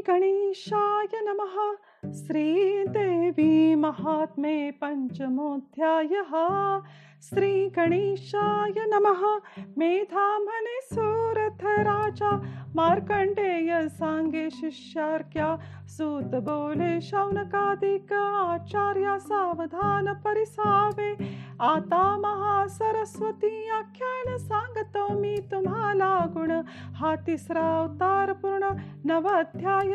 गणेशाय नमः। श्रीदेवी महात्मे पञ्चमोऽध्यायः। श्रीगणेशाय नमः। मेधामणे सूरथराजा राजा साङ्गे सांगे शिष्यार्क्या सूत बोले शौनकादिक आचार्या सावधान परिसावे। आता महासरस्वती आख्यान सांगतो मी तुम्हाला गुण. हा तिसरा अवतार पूर्ण नव अध्याय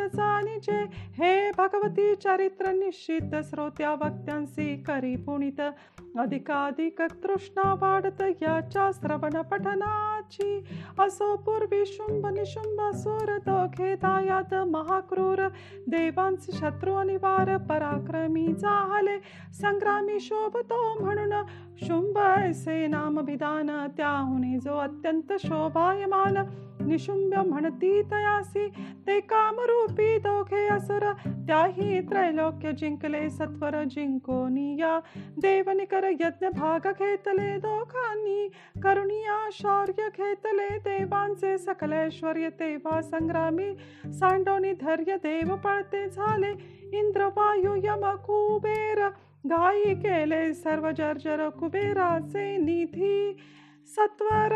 हे भगवती चरित्र निश्चित श्रोत्या वक्त्यांशी करी पुणित अधिकाधिक तृष्णा वाढत याच्या श्रवण पठनाची असो पूर्वी शुंभ निशुंभ सुर घेता यात महाक्रूर. देवांचे शत्रू अनिवार पराक्रमी झाले संग्रामी शोभतो म्हणून शुंभ ऐसे नाम विधान त्याहुनी जो अत्यंत शोभायमान. निशुंभ म्हणती तयासी. ते कामरूपी दोघे असुर. त्याही त्रैलोक्य जिंकले सत्वर जिंकोनिया देवनिकर यज्ञ भाग घेतले दोघांनी. करुणिया शौर्य घेतले देवांचे सकल तेव्हा संग्रामी सांडोनी धैर्य देव पळते झाले इंद्र वायू यम कुबेर गायी केले सर्व जर्जर कुबेराचे निधी सत्वर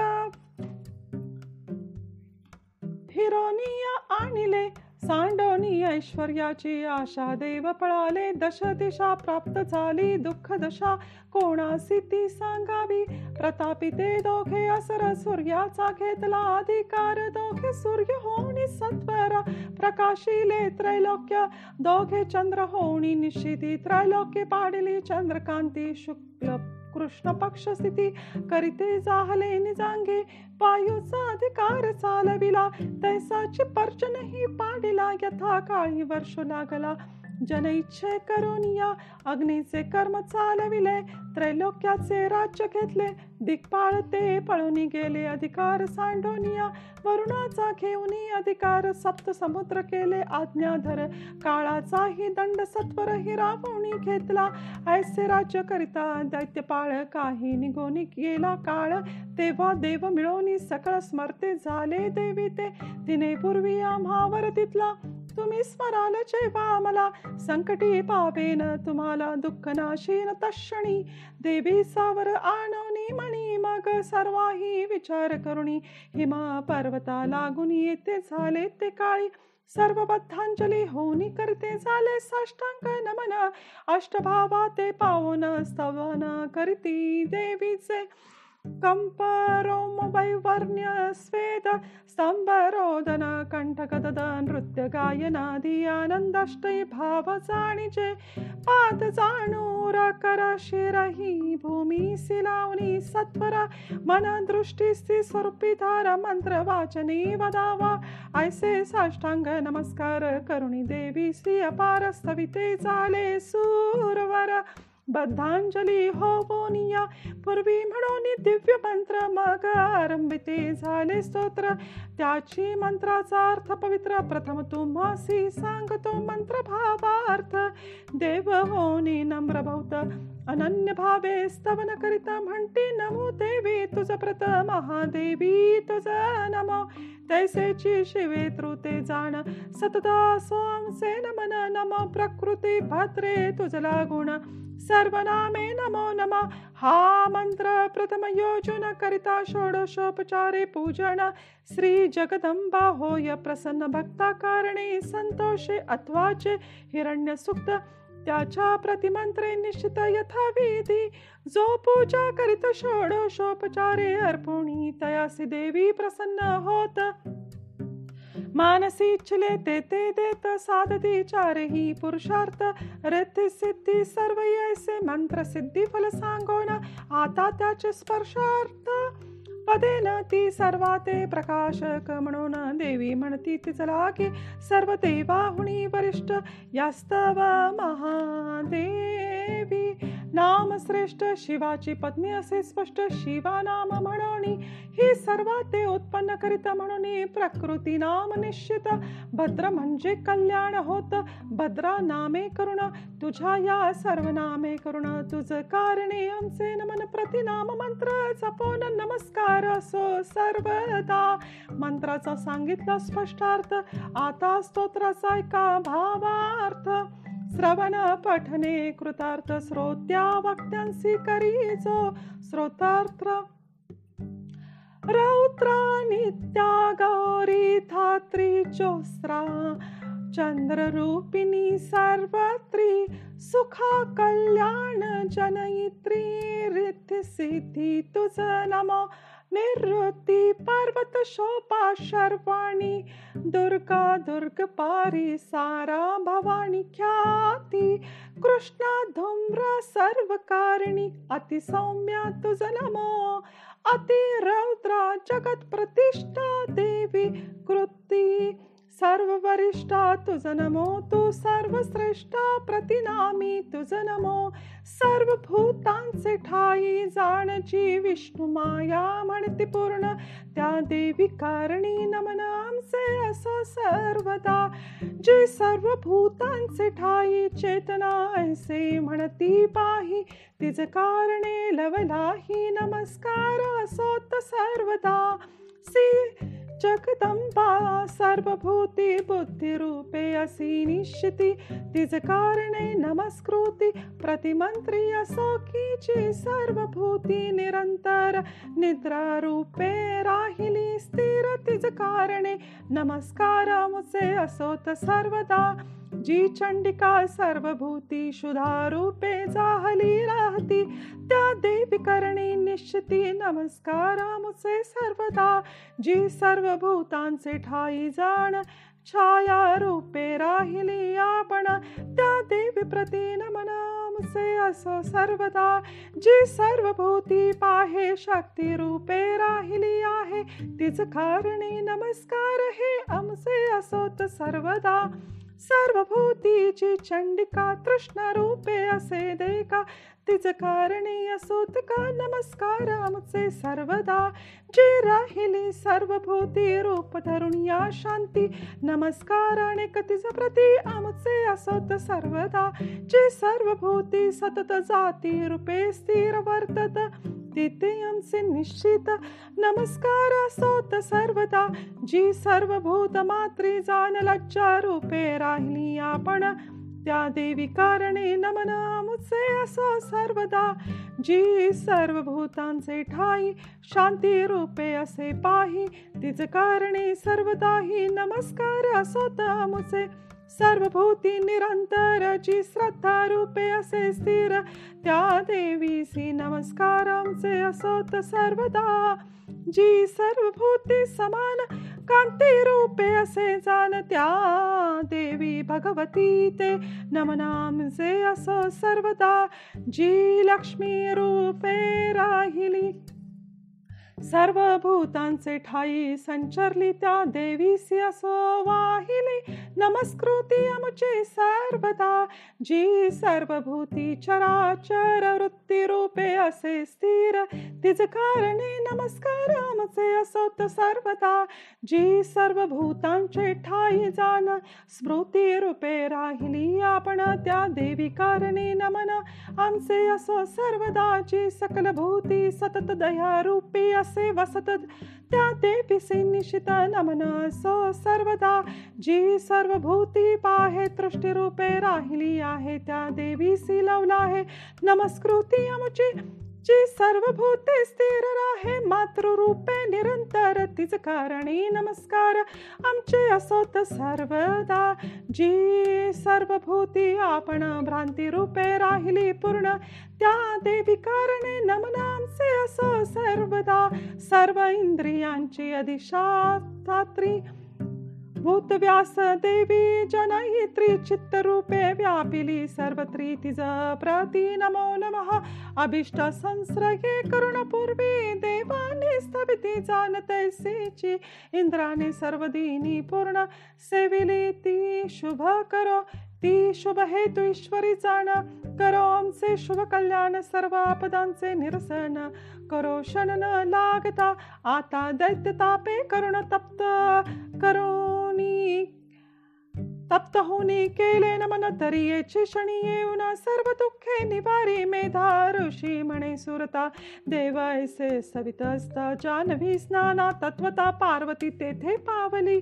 हिरोनिया आणले सांडोनी ऐश्वर्याची आशा देव पळाले दश दिशा प्राप्त झाली दुःख दशा कोणासी ती सांगावी? प्रतापी ते दोघे असर सूर्याचा घेतला अधिकार दोघे सूर्य होणी सत्वर प्रकाशिले त्रैलोक्य दोघे चंद्र होणी निशिती त्रैलोक्य पाडली चंद्रकांती शुक्ल कृष्ण पक्ष स्थिती करीते जाहले निजांगे वायूचा अधिकार चालविला तैसाची पर्जनही पाडिला यथा काळी वर्ष लागला. जन इच्छे करोनिया अग्नीचे कर्म चालविले त्रैलोक्याचे राज्य घेतले दिग्पाळ ते पळून गेले अधिकार सांडोनिया वरुणाचा घेऊन अधिकार सप्त समुद्र केले आज्ञाधर काळाचाही दंड सत्वर हिरावणी घेतला ऐसे राज्य करिता दैत्यपाळ काही निघोनी गेला काळ तेव्हा देव मिळवणी सकळ स्मरते झाले देवी ते तिने पूर्वी आम्हावर तिथला तुम्ही स्मराल जेव्हा मला संकटी पावेन तुम्हाला दुःख नाशीन तक्षणी देवी सावर आणवनी म्हणी मग सर्वाही विचार करुणी हिमा पर्वता लागून येते झाले ते काळी. सर्व बद्धांजली होनी करते झाले साष्टांग नमन. अष्टभावा ते पावन स्तवन करती देवीचे. कंपरोम वैवर्ण्य स्वेद स्तंभरोदन कंठकदद नृत्य गायनादी आनंदाष्टय भाव जाणीचे पाद जाणूर कर शिरही भूमी सिलावनी सत्वर मन दृष्टी स्थिती मंत्र वाचने वदावा ऐसे साष्टांग नमस्कार करुणी देवी श्री अपार स्तविते झाले सूरवर बद्धांजली होवोनिया पूर्वी म्हणून दिव्य मंत्र मग आरंभिते झाले स्तोत्र। त्याची मंत्राचा अर्थ पवित्र। प्रथम तुम्हासी सांगतो मंत्र भावार्थ। देव होनी नम्र भौत। अनन्य भावे स्तवन करिता म्हणते नमो देवी तुझ प्रत महादेवी तुझ नमो। तैसेची शिवे त्रुते जाण। सतदा सोमसे नमन नम प्रकृती भद्रे तुझला गुण सर्वनामे नमो नम। हा मंत्र प्रथम योजन करिता षोडशोपचारे पूजन। श्री जगदंबा होय प्रसन्न भक्ता कारणे संतोषे अथवाचे हिरण्य सुक्त त्याच्या प्रतिमंत्रे निश्चित यथाविधी। जो पूजा करीत षोडशोपचारे अर्पुणी तयासी देवी प्रसन्न होत। मानसी इच्छले ते ते देत साधती चारही पुरुषार्थ. रथी सिद्धी सर्व ऐसे मंत्र सिद्धी फल सांगोण आता त्याचे स्पर्शार्थ. पदेन ती सर्वाते प्रकाशक म्हणून देवी म्हणती तिचला की सर्व देवाहुणी वरिष्ठ यास्तव महादेवी. नाम श्रेष्ठ शिवाची पत्नी असे स्पष्ट शिवा नाम म्हणोनी ही सर्वात ते उत्पन्न करीत म्हणून प्रकृती नाम निश्चित. भद्र म्हणजे कल्याण होत भद्रा नामे करुण तुझ्या या सर्व नामे करुण तुझ कारणे आमचे नमन प्रतिनाम मंत्र जपोन नमस्कार असो सर्वदा. मंत्राचा सांगितला स्पष्टार्थ आता स्तोत्राचा एका भावार्थ. श्रवण पठने कृतार्थ श्रोत्या वक्त्यांसी करीचो श्रोतार्थ रौत्रा नित्या गौरी धात्री चोस्रा। चंद्ररूपिणी सर्वत्री सुखा कल्याण जनयित्री रिद्धी सिद्धी तुझ नमो। निर्वृति पर्वतशोपाशर्वाणि दुर्गा दुर्गपारि सारा भवानि ख्याति। कृष्णा धूम्रा सर्वकारिणी अतिसौम्या तु जनमो अति रौद्रा देवी कृति सर्व वरिष्ठा तुझ नमो तू सर्वश्रेष्ठा प्रतिनामी तुझ नमो. सर्व भूतांचे ठाई जाणची विष्णू माया म्हणती पूर्ण. त्या देवी कारणी नमन आमचे असो सर्वदा. जे सर्व भूतांचे ठाई चेतना ऐसे म्हणती पाही. तिज कारणे लवलाही नमस्कार असोत सर्वदा. सी जगदम्बा सर्वभूति बुद्धिरूपेऽसि निशिति द्विजकारणे नमस्कृति। प्रतिमन्त्री असौ की च सर्वभूतिनिरन्तर निद्रारूपे राहिली स्थिरतिजकारणे नमस्कारामुसे असोत सर्वदा। जी चंडिका सर्वभूती शुधारूपे जाहली राहती त्या देवी करणी निश्चिती नमस्कारामुसे सर्वदा. जी सर्वभूतांचे ठाई जाण छाया रूपे राहिली आपण त्या देवी प्रती नमनामसे असो सर्वदा. जी सर्वभूती पाहे शक्ती रूपे राहिली आहे तिच कारणी नमस्कार हे आमचे असोत सर्वदा. सर्वभूतीची चंडिका तृष्ण रूपे असे देका. तिच कारणी असोत का? नमस्कार आमचे सर्वदा. जी राहिली सर्वभूती रूप धरून या शांती. नमस्कार अनेक तिचं प्रती आमचे असोत सर्वदा. जे सर्वभूती सतत जाती रूपे स्थिर वर्तत. तिथे आमचे निश्चित नमस्कार असोत सर्वदा. जी सर्वभूत मात्री जान लज्जा रूपे राहिली आपण त्या देवी कारणे नमन मुचे असो सर्वदा. जी सर्वभूतांचे ठाई शांती रूपे असे पाही तिच कारणे सर्वदाही नमस्कार असोत मुझे सर्वभूती निरंतरची श्रद्धा रूपे असे स्थिर. त्या देवीसी नमस्कारांचे असोत सर्वदा. जी सर्वभूती समान कांती रूपे असे जान. त्या देवी भगवती ते नमनामचे असो सर्वदा. जी लक्ष्मी रूपे राहिली. सर्व भूतांचे ठाई संचरली त्या देवीसी असो वाहिली. नमस्कृती आमची सर्वदा. जी सर्वभूती चराचर वृत्ती रूपे असे स्थिर. तिज कारणे नमस्कार आमचे असोत सर्वदा. जी सर्व भूतांचे ठाई जाण. स्मृती रूपे राहिली आपण त्या देवी कारणे नमन. आमचे असो सर्वदा. जी सकल भूती सतत दया रूपी असे वसत त्या देवीसे निशित नमन सर्वदा. जी सर्वभूती पाहे दृष्टीरूपे राहिली आहे त्या देवीसी लवला आहे. नमस्कृती आमची. जी सर्वभूते स्थिर राहे मातृरूपे निरंतर तिच कारणी नमस्कार. आमचे असोत सर्वदा जी सर्वभूती आपण भ्रांती रूपे राहिली पूर्ण त्या देवी कारणे नमन असो सर्वदा सर्व इंद्रियांची अद्भुत भूतव्यास देवी जनयित्री चित्तरूपे व्यापिली सर्वत्री तिज प्रती नमो नमः। अभिष्ट संस्रगे करुणपूर्वी देवाने स्थविती जाणतैसेची इंद्राने सर्वदिनी पूर्ण सेविली ती शुभ करो। ती शुभ हेतु ईश्वरी जाण। करो आमचे शुभ कल्याण सर्व आपदांचे निरसन। करो क्षण न लागता आता दैत्य तापे करुण तप्त। करो तप्त होनी केले नमन तरी येची क्षणी येऊन सर्व दुःखे निवारी मेधा ऋषी म्हणे सुरता। देव ऐसे सवित असता जानवी स्नाना तत्वता पार्वती तेथे पावली।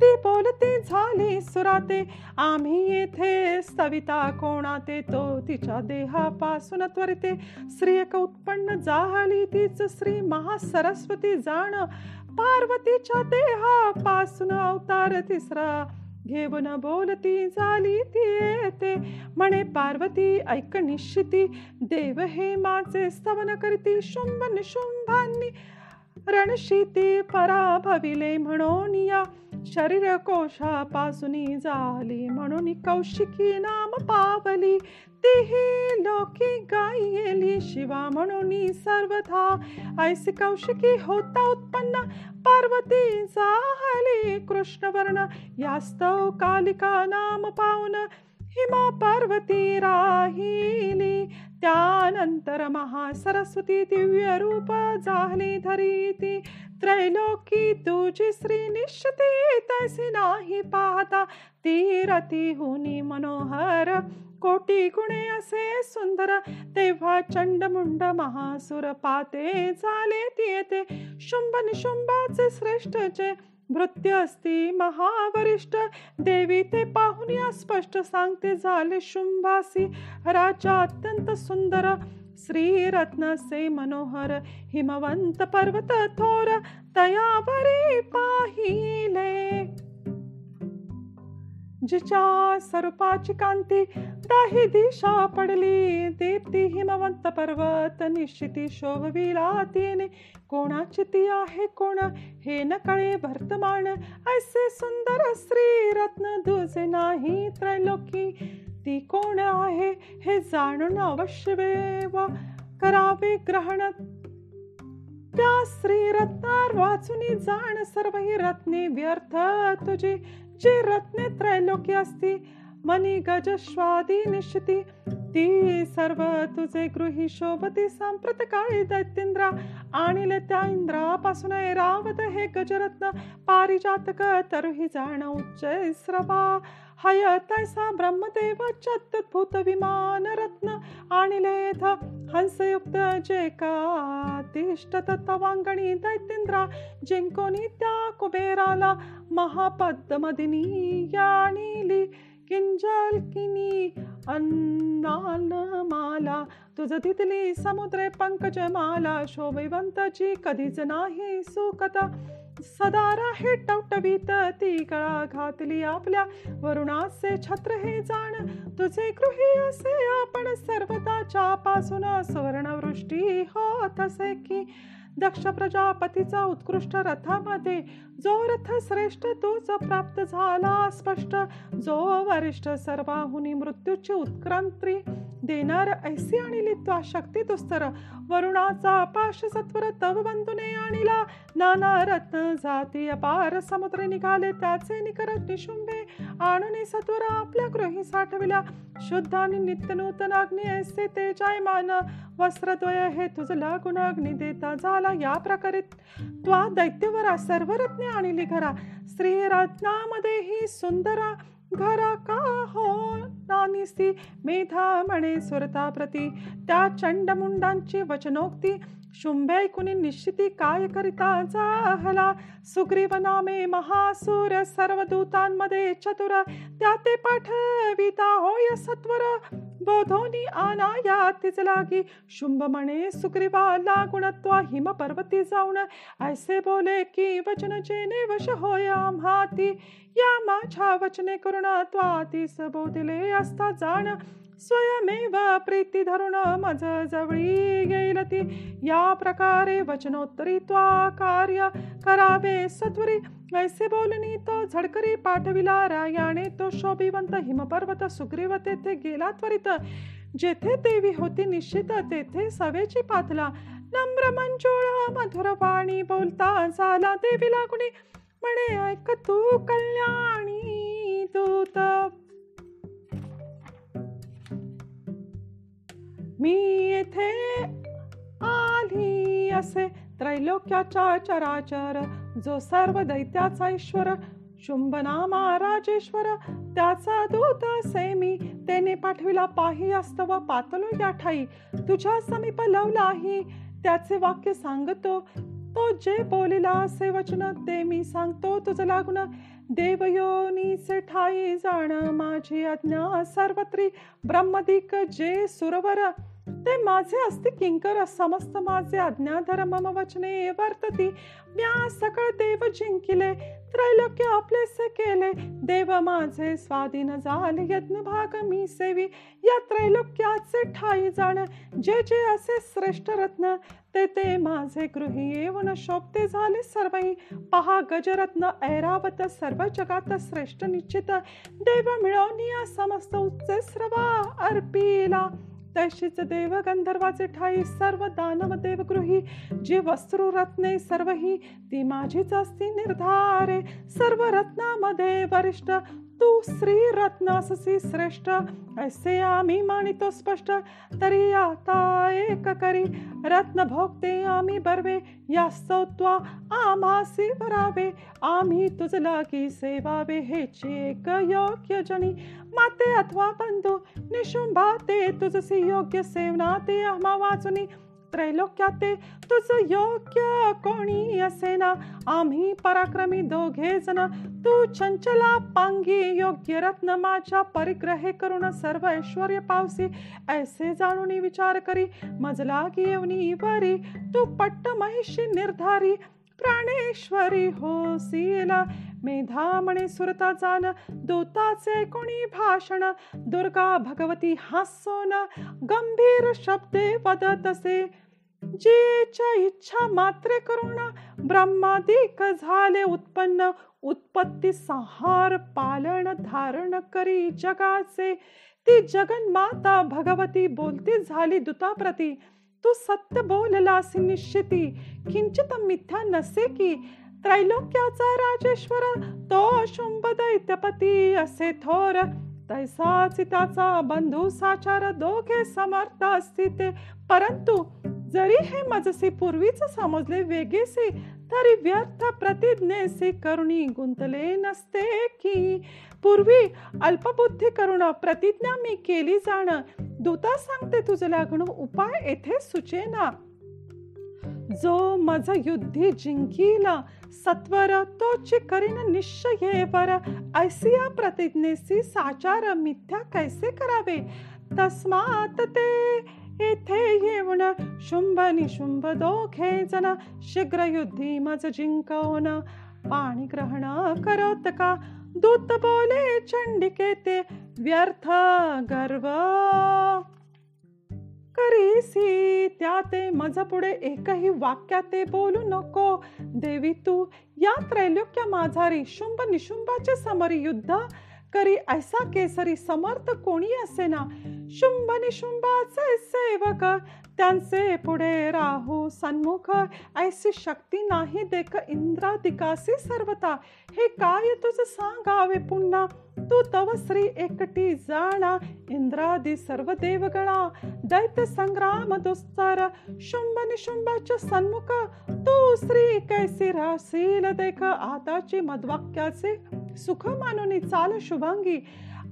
ती बोलती झाली सुराते आम्ही येथे सविता कोणाते तो तिच्या देहापासून त्वरिते। स्त्रियक उत्पन्न झाली तीच श्री महासरस्वती जाण। पार्वतीच्या देहापासून अवतार तिसरा। घेऊन बोलती झाली ती येते. म्हणे पार्वती ऐक निश्चिती. देव हे माझे स्तवन करती शुंभ निशुंभांनी रणशीती पराभविले म्हणून या. शरीर कोशापासून झाली. म्हणून कौशिकी नाम पावली. तीही लोकी गायली शिवा. म्हणून सर्वथा ऐसी कौशिकी होता उत्पन्न. पार्वती झाली कृष्णवर्ण. यास्तव कालिका नाम पावन. हिमा पार्वती राहिली. त्यानंतर महासरस्वती दिव्य रूप झाली धरीती. त्रैलोकी तुझी श्री निश्चिती तैसी नाही पाहता ती रती हुनी मनोहर कोटी गुणे असे सुंदर तेव्हा चंडमुंड महासुर पाते झाले ती येते शुंभ निशुंभाचे श्रेष्ठ जे भृत्य असती महावरिष्ठ देवी ते पाहून स्पष्ट सांगते झाले शुंभासी राजा अत्यंत सुंदर श्रीरत्न से मनोहर हिमवंत पर्वत थोर तयावरी पाहिले। जिच्या स्वरूपाची कांती दाही दिशा पडली दीप्ती हिमवंत पर्वत निश्चिती शोभविला तिने कोणाची ती आहे कोण? हे न कळे वर्तमान. ऐसे सुंदर श्री रत्न दुजे नाही त्रैलोकी. ती कोण आहे हे जाणून अवश्य व करावे ग्रहण. त्या स्त्री रत्नार वाचून जाण सर्व ही रत्ने व्यर्थ तुझी. जी रत्ने त्रैलोकी असती मनी गज स्वादी निश्चिती. ती सर्व तुझे गृही शोभती सांप्रत काळी दैत्येंद्रा. आणले त्या इंद्रापासून रावत हे गजरत्न. पारिजातक तरुही जाण उच्च श्रवा हय तैसा ब्रह्मदेव चतुर्भूत विमान रत्न आणलेथ हंसयुक्त जे का तिष्ठ तत्वांगणी दैत्येंद्रा जिंकोनी त्या कुबेराला अन्नाल माला तुझ तिथली समुद्रे पंकज माला. शोभिवंताची कधीच नाही सुकता सदा राहे टवटवीत ती गळा घातली आपल्या. वरुणाचे छत्र हे जाण. तुझे गृही असे आपण सर्वताच्या पासून सुवर्णवृष्टी होत असे की. दक्ष प्रजापतीचा उत्कृष्ट रथामध्ये जो रथ श्रेष्ठ तोच प्राप्त झाला स्पष्ट. जो वरिष्ठ सर्वाहुनी मृत्यूची उत्क्रांती देणार ऐसी आणि त्वा शक्ती तुस्तर वरुणाचा पाश सत्वर तव बंधुने आणिला. नाना रत्न जाती अपार समुद्र निघाले त्याचे निकर निशुंभे आणून सत्वर आपल्या गृही साठविला. शुद्ध आणि नित्य नूतन अग्नी ऐसे तेजायमान वस्त्रद्वय हे तुझला लागून देता झाला या प्रकारे त्वा दैत्यवरा सर्व रत्ने आणली घरा. स्त्री रत्नामध्ये ही सुंदरा. घरा का हो निस्ती मेधा म्हणे सुरता प्रती. त्या चंडमुंडांची वचनोक्ती शुंभे कुणी निश्चिती काय करिता जाहला. सुग्रीव नामे महासूर सर्व दूतांमध्ये चतुर त्या ते पाठविता होय सत्वर. बोधोनी आना तिच लागी शुंभ म्हणे सुग्रीवा लागुणत्वा हिम पर्वती जाऊन ऐसे बोले की वचन जेने वश होय आम्हाती या माझ्या वचने करुण त्वा तीस बोधिले असता जाण. स्वयमेव प्रीती धरुण मज जवळी गेल ती. या प्रकारे वचनोत्तरी त्वा कार्य करावे सत्वरी ऐसे बोलणी तो झडकरी पाठविला रायाने तो शोभिवंत हिमपर्वत सुग्रीव तेथे गेला त्वरित. जेथे देवी होती निश्चित तेथे सवेची पाथला. नम्र मंजुळा मधुरवाणी बोलता झाला देवीला कुणी म्हणे ऐक तू कल्याणी दूत. मी येथे आली असे. त्रैलोक्याच्या चराचर जो सर्व दैत्याचा ईश्वर शुंभनामा राजेश्वर त्याचा दूत असे मी त्याने पाठविला पाही अस्तव पातलो या ठाई तुझ्या समीप लवलाही त्याचे वाक्य सांगतो तो जे बोलिला असे वचन ते मी सांगतो तुझं लागून. देवयोनीचे ठाई जाण माझी आज्ञा सर्वत्री ब्रह्मदिक जे सुरवर ते माझे असते किंकर समस्त माझे आज्ञाधर वचने वर्तती. म्या सकळ देव जिंकिले त्रैलोक्य आपलेसे केले. देव माझे स्वाधीन झाले यज्ञ भाग मी सेवी. या त्रैलोक्याचे ठाई जाण जे जे असे श्रेष्ठ रत्न ते ते माझे गृही येऊन शोभते झाले सर्वही. पहा गजरत्न ऐरावत सर्व जगात श्रेष्ठ निश्चित. देव मिळवणी समस्त उच्च श्रवा अर्पिला. तशीच देव गंधर्वाचे ठाई सर्व दानव देवगृही जी वस्त्रु रत्ने सर्व ही ती माझीच असती निर्धारे. सर्व रत्नामध्ये वरिष्ठ तू श्री रत्नाससी श्रेष्ठ असे आम्ही मानितो स्पष्ट तरी आता एक करी रत्न भोगते आम्ही बरवे या स्तोत्वा आम्हासी भरावे आम्ही तुझ लागी सेवावे हे चेक योग्य जनी माते अथवा बंधू निशुंभा ते तुझसी योग्य सेवना ते आम्हा वाचुनी त्रैलोक्यात ते तुझ योग्य कोणी असेना आम्ही पराक्रमी दोघे जण. तू चंचला पांगी योग्य रत्न माझ्या परिग्रहे करून सर्व ऐश्वर पावसी. ऐसे जाणून विचार करी. मजला घेऊनी वरी. तू पट्ट महिषी निर्धारी. प्राणेश्वरी होसीला मेधा म्हणे सुरता जान दूताचे कोणी भाषण. दुर्गा भगवती हासोन गंभीर शब्दे वदत असे जीच्या इच्छा मात्रे करून ब्रह्मादिक झाले उत्पन्न. उत्पत्ती संहार पालन धारण करी जगाचे. ती जगन्माता भगवती बोलती झाली दुताप्रती. तू सत्य बोललासी निश्चिती. किंचित मिथ्या नसे की त्रैलोक्याचा राजेश्वर तो शुंभ दैत्यपती असे थोर. तैसाच त्याचा बंधू साचार दोघे समर्थ असते परंतु जरी हे मजसी पूर्वीच समजले वेगेसे तरी व्यर्थ प्रतिज्ञेसी करुणी गुंतले नसते की. पूर्वी अल्पबुद्धी करुण प्रतिज्ञा मी केली जाणं दूता सांगते तुझं लागण उपाय येथे सुचेना. जो मज युद्धी जिंकीला सत्वर तोची करीन निश्चयेवर ऐसिया प्रतिज्ञेसी साचार मिथ्या कैसे करावे? तस्मात ते येथे येऊन शुंभ निशुंभ दोघे जण शीघ्र युद्धी मज जिंकवून. पाणी ग्रहण करत का? दूत बोले चंडिके ते व्यर्थ गर्व। करीसी त्या ते मज पुढे एकही वाक्या ते बोलू नको। देवी तू या त्रैलोक्य माझारी शुंभ निशुंभाचे समरी युद्ध करी ऐसा केसरी समर्थ कोणी असेना शुंभ निशुंभाचे सेवक त्यांचे पुढे राहू सन्मुख. ऐसी शक्ती नाही देख इंद्रादिकासी सर्वता हे काय तुझ सांगावे पुन्हा? तू तव श्री एकटी जाणा इंद्रादी सर्व देवगणा. दैत्य संग्राम दुस्तर शुंभ निशुंभाच्या सन्मुख. तू श्री कैसी राहशील देख आताची मधवाक्याचे सुख मानुनी चाल शुभांगी.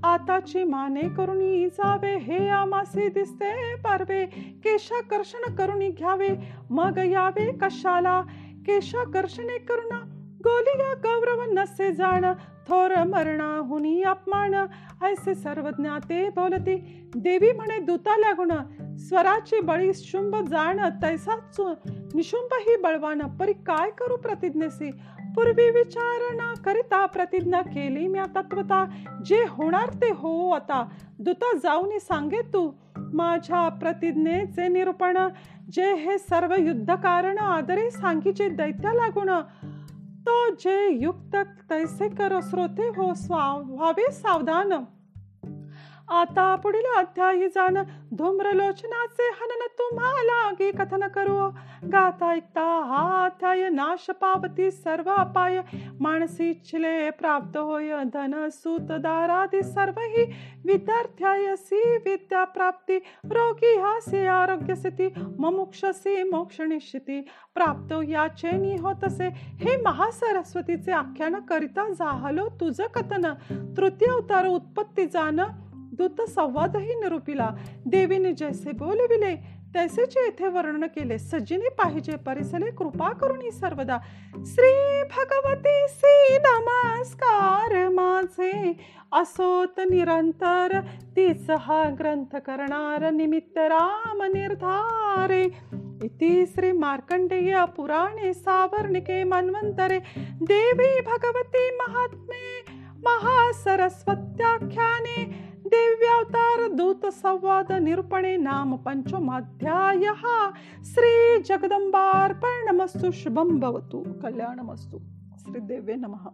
आताची माने करुणी जावे हे आमासे दिसते पारवे. केशाकर्षण करुणी घ्यावे मग यावे कशाला? केशाकर्षणे करुणा गोलिया गौरव नसे जाण. थोर मरणा हुनी अपमान. ऐसे सर्वज्ञाते बोलती देवी म्हणे दूता लागून स्वराची बळी शुंभ जाण तैसा निशुंभ ही बळवान. परी काय करू प्रतिज्ञेसी? पूर्वी विचारणा करिता प्रतिज्ञा केली. मी तत्वता जे होणार ते हो आता. दुता जाऊन सांगे तू माझ्या प्रतिज्ञेचे निरूपण. जे हे सर्व युद्ध कारण आदरे सांगीचे दैत्य लागून. तो जे युक्त तैसे कर श्रोते हो व्हावे सावधान. आता पुढील अध्यायी जाण धूम्रलोचनाचे हनन तुम्हाला गी कथन करू. गाता ऐकता हा अध्याय नाश पावती सर्व अपाय. मानसी इच्छिले प्राप्त होय धन सूत दारादी सर्वही. विद्यार्थ्यायसी विद्या प्राप्ती रोगी हासे आरोग्य स्थिती ममुक्षसी मोक्ष निश्चिती. प्राप्त याचे होतसे हे महासरस्वतीचे आख्यान करिता जाहलो तुझ कथन. तृतीय अवतार उत्पत्ती जाण दूत संवादही निरूपिला. देवीने जैसे बोलविले तैसेचे येथे वर्णन केले. सज्जनी पाहिजे परिसले कृपा करून सर्वदा. श्री भगवती सी नमस्कार माझे. असोत निरंतर तीच हा ग्रंथ करणार निमित्त राम निर्धारे. इति श्री मार्कंडेय पुराणे सावर्णिके मन्वंतरे देवी भगवती महात्मे महासरस्वत्याख्याने दिव्यावतार दूत संवाद निरूपणे नाम पंचमाध्याय. श्री जगदंबार्पणमस्तु शुभम भवतु कल्याणमस्तु. श्री देवे नमः.